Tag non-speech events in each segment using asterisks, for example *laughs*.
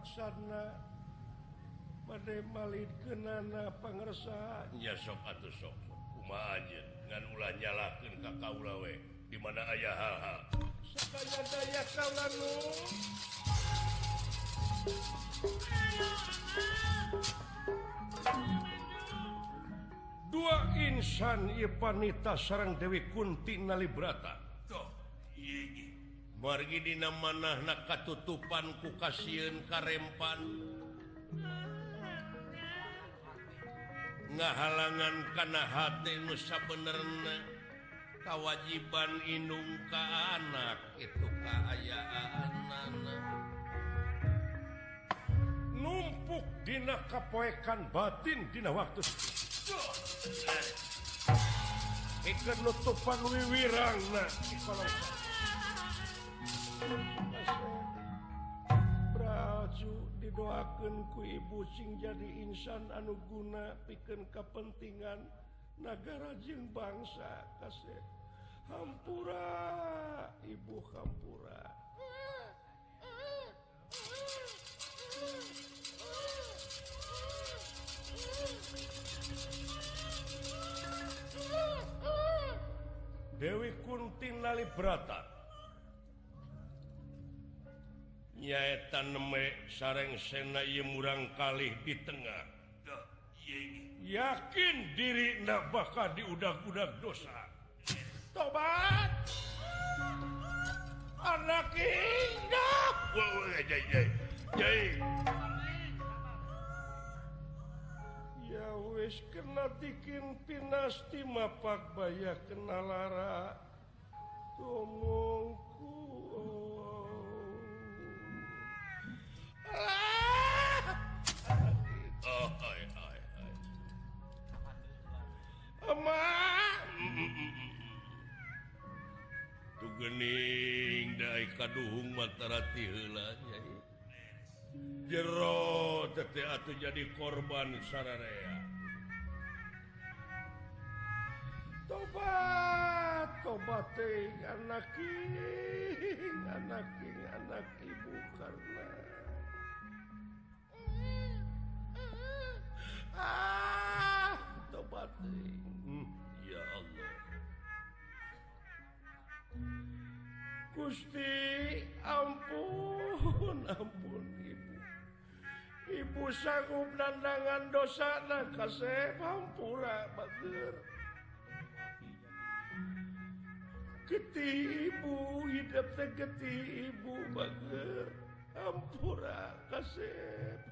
maksana malid kenana pengersanya sok atau sok dengan ulah nyalakan kakak ulawe di mana ayah hal-hal? Sekaya daya kalanu dua insan Ipanita sarang Dewi Kunti Nalibrata tuh margi di mana katutupan ku kasihun karempan. Ngahalangan karena hati Nusa benerna kewajiban Inung ke anak itu keayaan anak numpuk dina kapoekan batin dina waktu. Ikan nutupan wiwirang nah, Bracu didoakan ku ibu sing jadi insan anu guna piken kepentingan negara Jin bangsa kasih Hampura Ibu Hampura. Dewi Kuntin Lali Brata nyaetan sareng Sena murang kalih di tengah. Yakin diri ndak bakal diudak-udak dosa. Tobat. Anak indah ya wis kena bikin pinasti mapak bayak kenalara ngomong tugening dari kaduhung matarati helanya jero tete atuh jadi korban sararea tobat tobat anak king anak king anak ibu karena ah, tobat hmm, ya Allah. Gusti ampun *laughs* ampun ibu. Ibu sanggup nandangan dosa na kasep hampura bager. Geti ibu hidup teh geti ibu bager. Hampura kasep.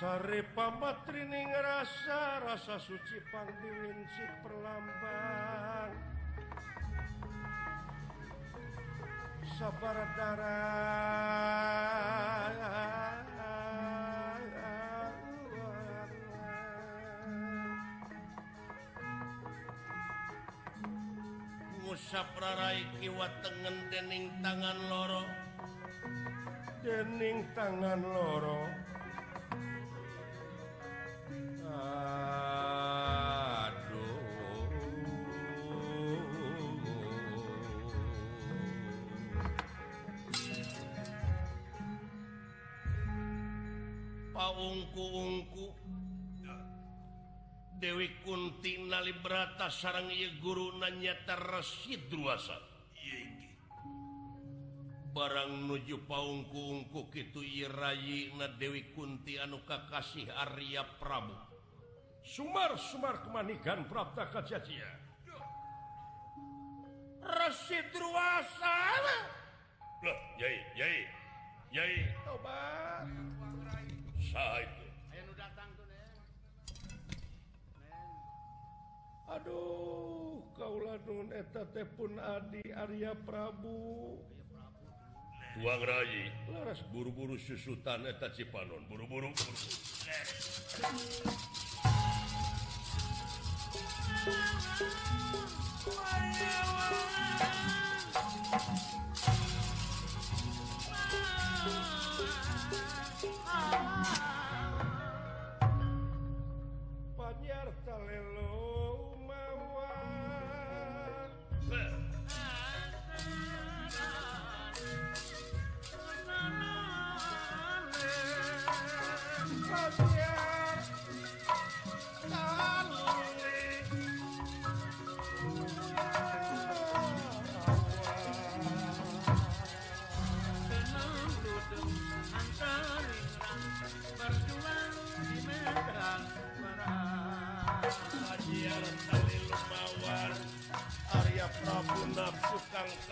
Sare pamatrining rasa rasa suci pangdingin si perlambang sabar Ngusap rarai kiwa tengen dening tangan loro. dening tangan loro aduh Paungku-ungku. Dewi Kunti nalibrata sarang guru nanyata Rasidasa barang nuju paungkuungku itu Irayi na Dewi Kunti anu Kakasih Arya Prabu. Sumar Sumar kemanikan Prapta Kacacia Rasidruasa Loh, yai, yai, yai. Tobat. Sahid Aduh kauladun eteta pun Adi Arya Prabu uang Ray laras buru-buru susutan eta Cipanon buru-buru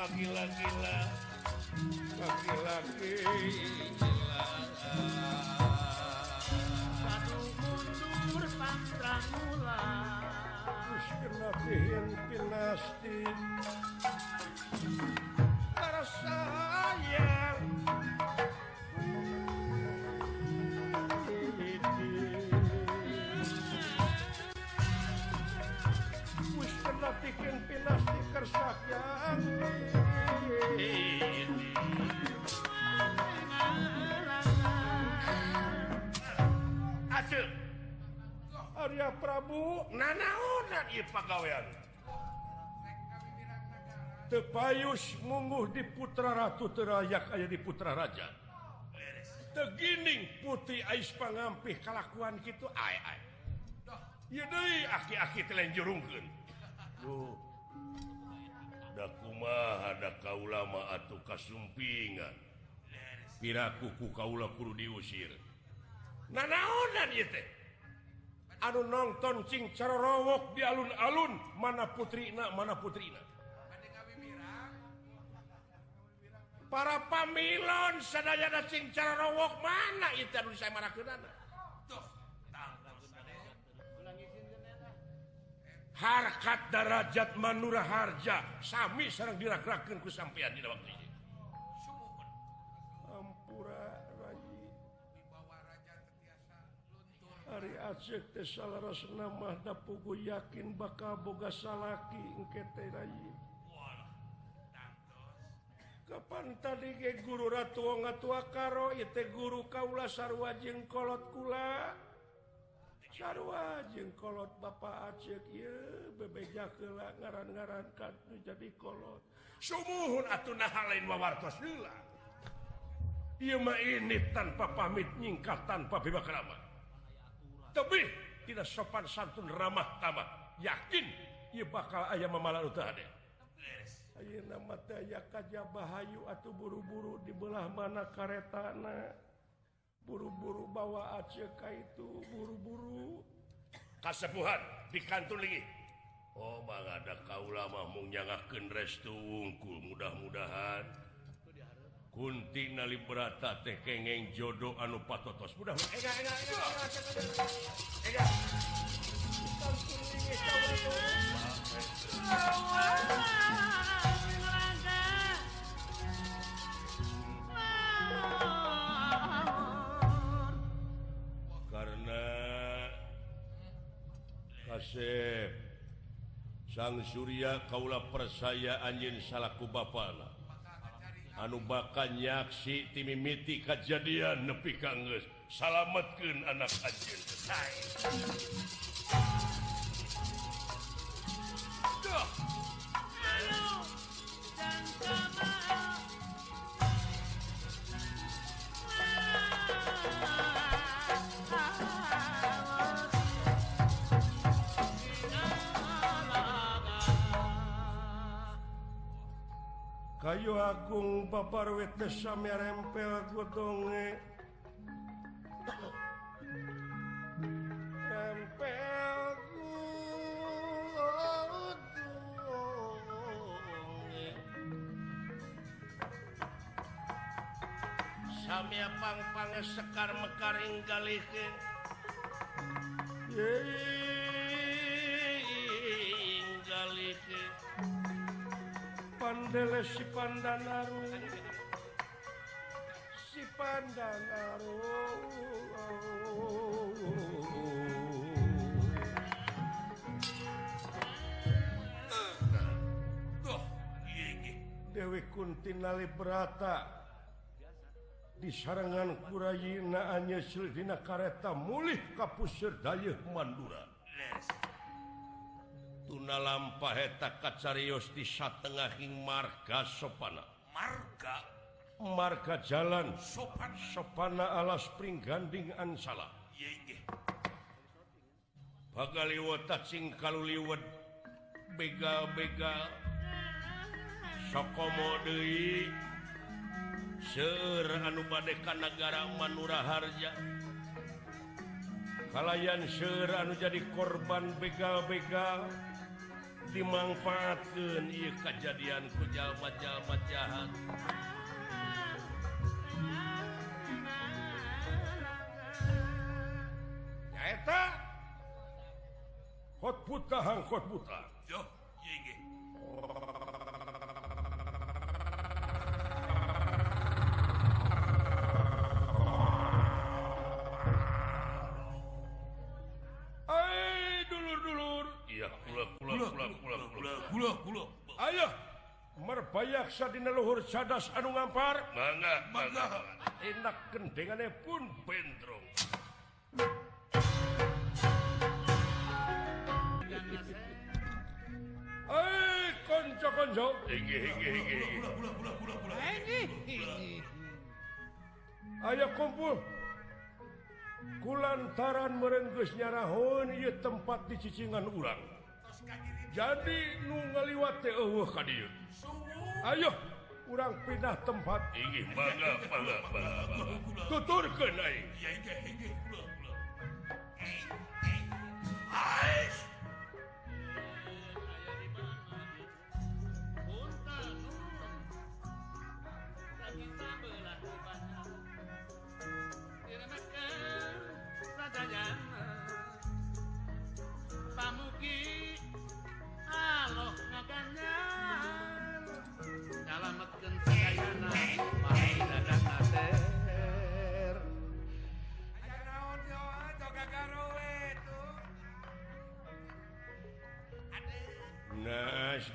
laki-lakilah laki-laki. Satu mundur pantang mula. Gus kenapa hintinasti Arya Prabu nanaonan pagawean tepayus mungguh di Putra Ratu Terayak aya di Putra Raja. Tegining putih Ais pangampih kalakuan gitu ada kau lama atau kasumpingan. Piraku ku kaula perlu diusir. Nanaonan nah, teh. anu nonton sing cararowok di alun-alun mana putrina mana putrina. Para pamilon sadaya ada sing cararowok mana itu anu saya marah ke dana harkat darajat manura harja sami sarang dirak-rakan ku sampean di waktu salahmahda pugu yakin bakal boga salaki Kapan tadi guru Ratu tua karo ite guru Kaula sarwajeng kolot kula? Sarwajeng kolot ba Aceh bebeja kela ngaran ngaran kan jadi kolot. Sumuhun atau nah lain wawartos Iya mah ini tanpa pamit nyingkat tanpa bebak keramat. tapi tidak sopan santun ramah tamah. Yakin ia bakal ayam memala nama Bahayu atau buru-buru di belah mana karetana buru-buru bawa Aceka itu buru-buru. Kasepuhan di kantor lagi. Oh bang ada kau lama menyaken restu wungkul mudah-mudahan. Kunti nali berata teh kengeng jodoh anu patotos. Mudah ega ega ega ega karena kasep sang Surya Kaula persaya anjin salahku Bapaklah anu bakal nyaksi timimiti kejadian nepi kangges salametkeun anak anjeun Duh. Halo. Dan kamu kayu agung papar wit kesame rempel godonge rempel godonge samya pang pang sekar mekaring galihke yeah. Yeah. Pandele si Pandanaru. Si Pandanaru. Dewi Kunti nali berata di sarangan Kurayina anyesil dina kareta mulih kapusir Dayuh Mandura. tuna lampa hetakat kacarios di satengahing marga sopana. Marga? Marga jalan. Sopan. Sopana alas spring ganding ansala bagal bagaliwat cacing kaluliwat. Bega-bega. Sokomo deui. Seur anu bade ka Manura Harja. Kalayan seur anu jadi korban begal-begal dimanfaatkan. Ia kejadian hujalbat-jalbat jahat. Nyaeta? Khotbut buta khotbutan jaksa di leluhur cadas anu ngampar mangga, mangga. enak gendengannya pun bentrong Hei, konco-konco. Ayo kumpul. Kulantaran merenggesnya rahon ia tempat di cicingan ulang. Jadi nu ngaliwat teh eueuh ka dieu. Ayo kurang pindah tempat. Tutur ke naik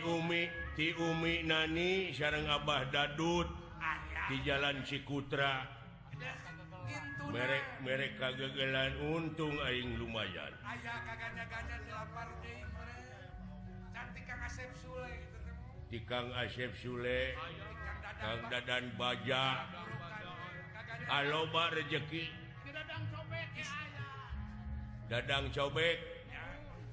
Umi ti Umi Nani sareng Abah Dadut Ayah. di Jalan Cikutra. Merek merek gegelan untung Aing lumayan. Di Kang Asep Sule Kang Dadan Baja. Aloba rezeki. Dadang cobek.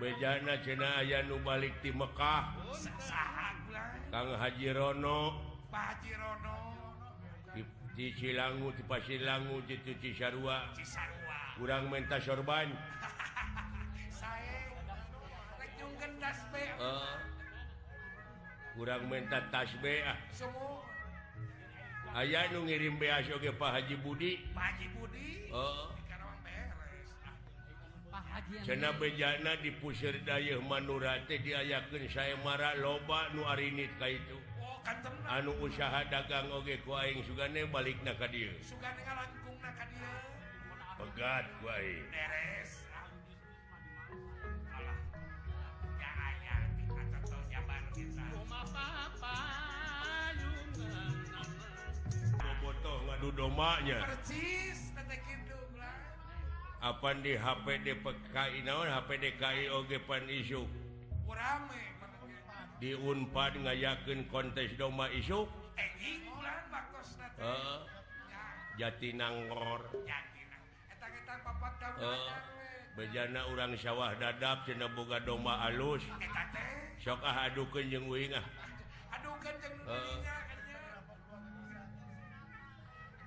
bejana cena aya nu balik di Mekkah Kang Haji Rono. Haji Rono. Di Cilangu di Pasilangu di Cisarua. Kurang menta sorban. Uh, kurang menta tasbe ah. Ayah nu ngirim beas oge Pak Haji Budi. Pak Haji Budi. Uh, cena bejana dipusir Day manurate diayaken saya marah loba nu arinit Ka itu. Anu usaha dagang oge kuing Sugane balik na dia pegat bobotoh ngadu domanya. apa di HP DPKI naon HP DKI oge pan isu Urame, di unpad ngayaken kontes doma isuk uh, Jatinangor uh, bejana urang sawah dadap ceneboga doma alus soka aduken jeng wingah uh,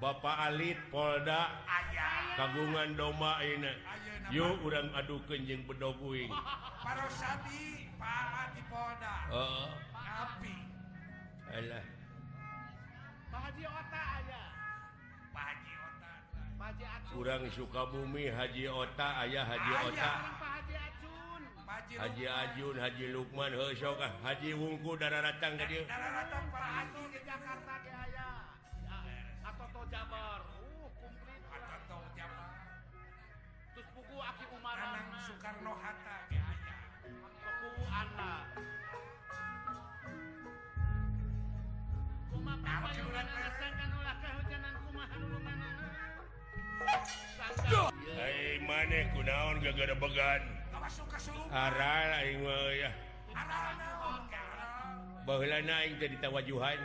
Bapak Alit Polda Ayah. kagungan doma ini. Yuk orang adu kenjeng bedoguing parosadi Pak Adi Polda. Uh. Api Alah. Pak Haji Ota aja Pak Haji Ota. Pak Haji Acun. Urang Sukabumi Haji Ota ayah Haji Ota. Ayah. Pak Haji Acun. Pak Haji, Haji Ajun Haji Lukman heuh Hesok ah. Haji Wungku dararatang ka dieu darah Pak Haji. Ke Jakarta ge aya. Jabar. Uh, atau tahu Jabar. Terus buku Aki Umar Anang Soekarno Hatta. Ya, ya. buku anak Kuma papayungan alasan kan ulah kehujanan kumaha nulunganan Hai maneh kunaon gara-gara began? Aral aing mah ya. Baheulana aing teh ditawajuhan.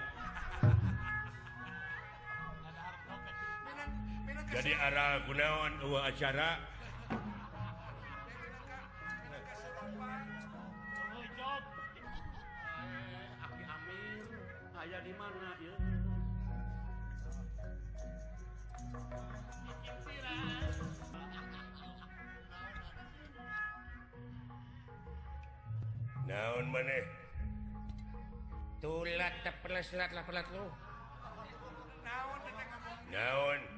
jadi arah gunaon dua acara. Di mana dia naon maneh? Tulat tepelas lat lapelat lu. Naon naon?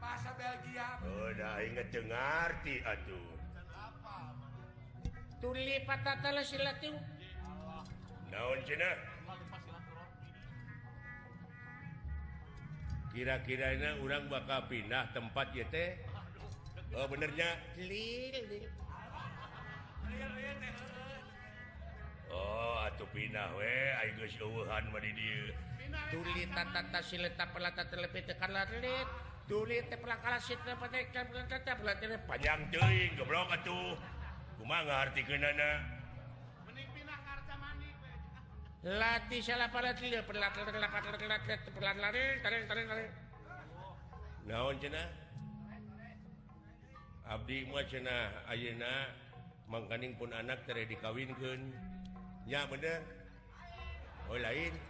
bahasa Belgia? Udah inget dengarti aduh. Tuli patata silatin naon cina kira-kira ini orang bakal pindah tempat ya teh. Oh benernya? Oh atuh pindah we ayo geus eueuhan mah di dieu. Tuli tatata sileta pelata telepet kalaret Duli tepelakala sitra pate kan tetap latih panjang teuing goblok atuh. Kumaha ngartikeunana? Mending pindah ka harta mandi we. Latih salapala teu perlat perlat perlat perlat lari tarik tarik tarik. Naon cenah? Abdi mah cenah ayeuna mangkaning pun anak tere dikawinkeun. Ya bener. Oh lain.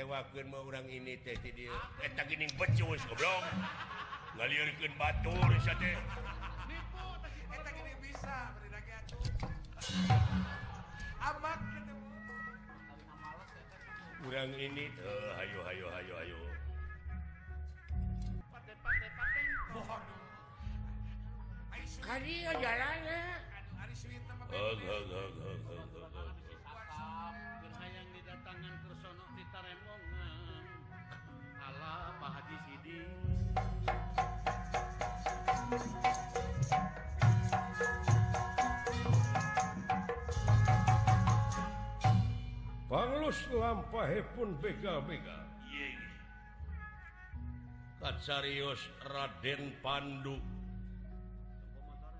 tewaken mau orang ini teh dia eta eh, gini becus goblok. Ngalirkeun batur sia teh. Eta gini bisa beri lagi amak orang ini teh hayo hayo hayo hayo. Paten paten paten mohon. Kari oh, jalannya Hug, hug, hug, hug, hug, hug. Panglus lampahe pun begal-begal Kacarios Raden Pandu.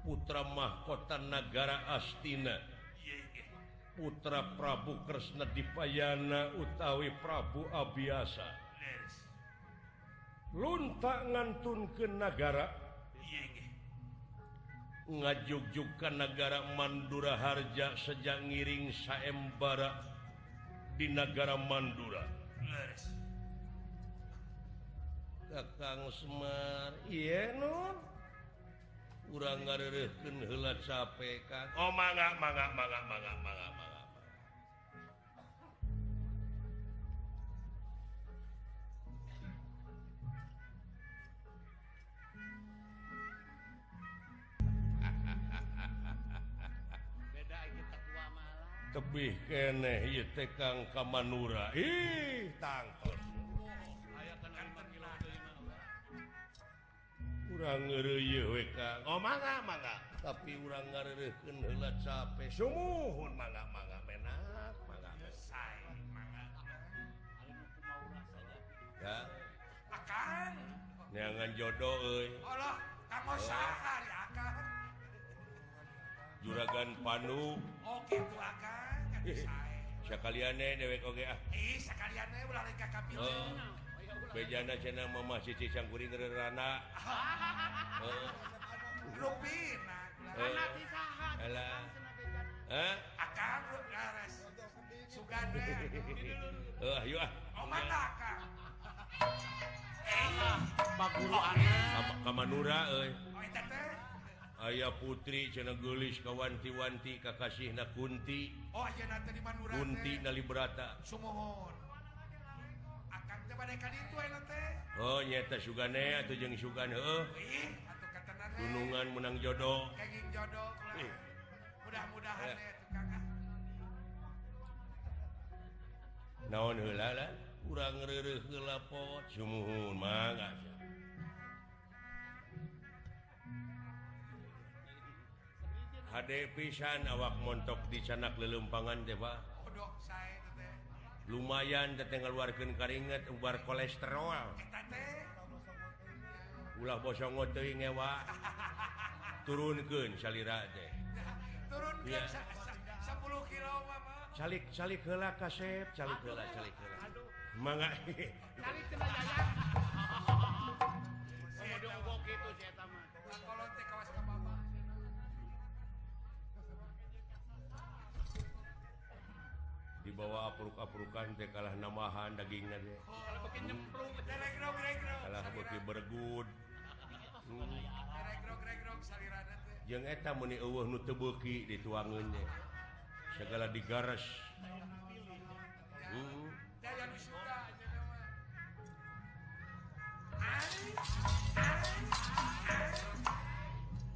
Putra mahkota negara Astina. Putra Prabu Kresna Dipayana utawi Prabu Abiasa. Leres. luntak ngantun ke negara ngajugjukan negara Mandura Harja sejak ngiring saembara di negara Mandura. Kakang Semar iya non urang ngareureutkeun heula capek Kang oh mangga mangga mangga mangga mangga. lebih keeh tekang kamanura. Ih tangkap kurang oh, mangga mangga. Tapi urang ngareureuhkeun heula capek. Sumuhun mangga mangga. Menak manga mesai ya. Akang. Jangan jodoh euy. Allah kamu saha ya akang. Juragan panu. Oh gitu akang. sekalianeh dewek oge ah oh. bejana cenah mama cici cangkuring rana *laughs* oh. rupina rana oh. alah Hah? Akang lu gares. Sugane. Heuh, *laughs* ayo ah. Omah akang. Eh, bagulu anak. Kamanura euy. Eh. Oh, eta teh. ayaah putri cenegulis kawanti-wanti Kakasih Nakunti oh, Kuntibrata Oh nyata Suganea tujeng Sugan oh. Eh. Gunungan menang jodoh. Jodoh eh. mudah-mudahan naon kurang sumuhun mangga HD pisan awak montok di sanak lelempangan coba lumayan datang keluarkan keringet ubar kolesterol. Ulah bosong ngotoy ngewa *laughs* turunkan salira teh. Turunkan ya. 10 kilo mama calik calik heula kasep calik heula calik heula. Mangga. Calik cenah jaya Ngomong gitu sih eta mah. Kalau dibawa peruk-apurukan teh kalah namahan daging bergut yang eta meni eueuh nu teu beuki dituangeun nya segala digares. Heeh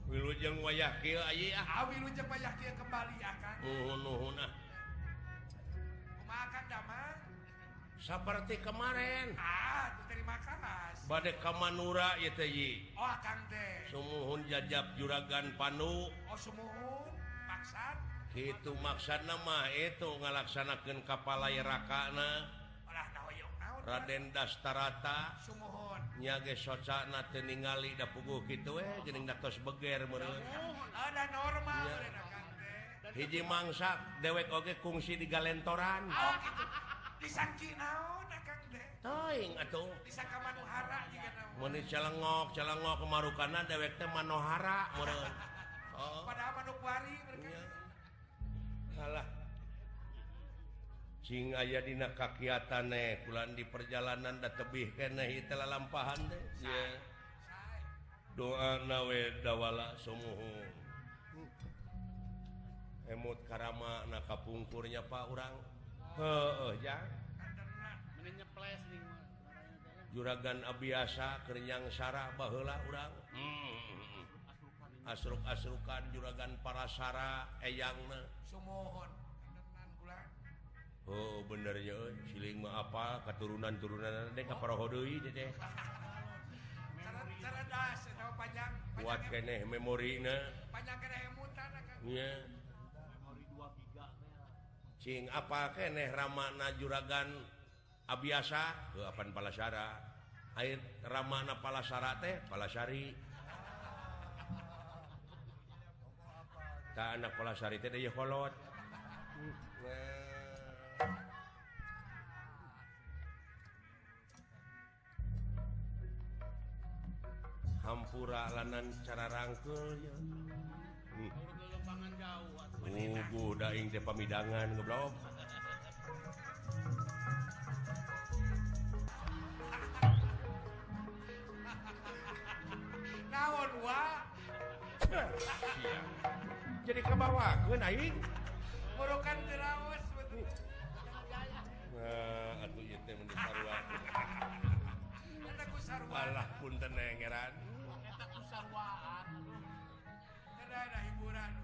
Wilujeng wayah kieu aya ah wilujeng wayah kieu kembali akan. Oh, nuhun ah. damang seperti kemarin ah, terima kasih bad Kamanura oh, sumuhun jajab juragan Panu. Oh, maksad. itu maksud nama itu melaksanakan kapalai Rakana. Raden Dastarata. Nyage socana ningali dapugu gitu eh jening datos beger menurut ada normal. hiji mangsa dewek oge kungsi di galentoran. Atauok celengok kemarukan dewek Manohara salah Cing aya dina kakiatan eh bulan di perjalanan dan tebih kene telah lampahan deh. Doa nawe dawala sumuhu emot Karama naka pungkurnya Pak orang juragan Abasa kenyang Sarah bahlah urang? Asruk-asrukan juragan para Sara eyangmohon Oh bener benernya siling apa? Keturunan-turunan kuat memori Cing apa keneh Ramana juragan abiasa? Kepan palasara. Air Ramana palasara teh palasari. Tak anak palasari teh ya kolot hampura lanan cara rangkul ya. Hmm. jauh daing pamidangan goblok *laughs* naon wa *laughs* jadi ke bawah gue naik murukan terawas Nah, atuh ieu teh mun sarua. *laughs* Eta ku sarua. Alah punten nengeran. Eta ku saruaan. Ada hiburan.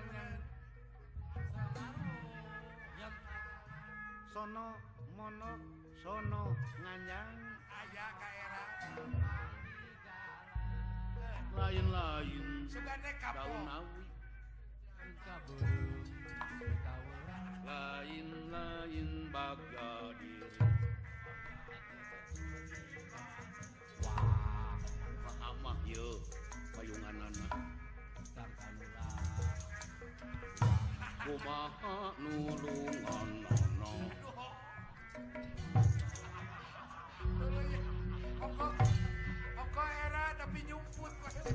sono mono sono nganyang aja kaera. Lain-lain sugane kapok awi lain-lain bagja diri. Wah pahamah yeuh payungan anak. Tartanula kumaha nulungan.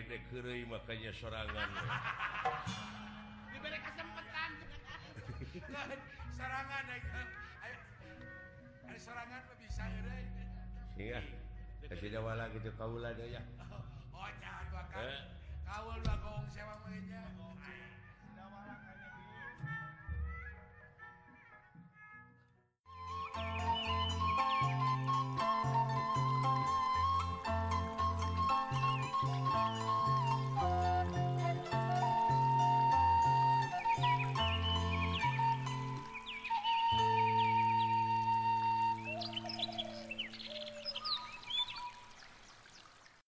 kere, makanya serangan serangan serangan bisa ya kasih Jawa gitu kau ya.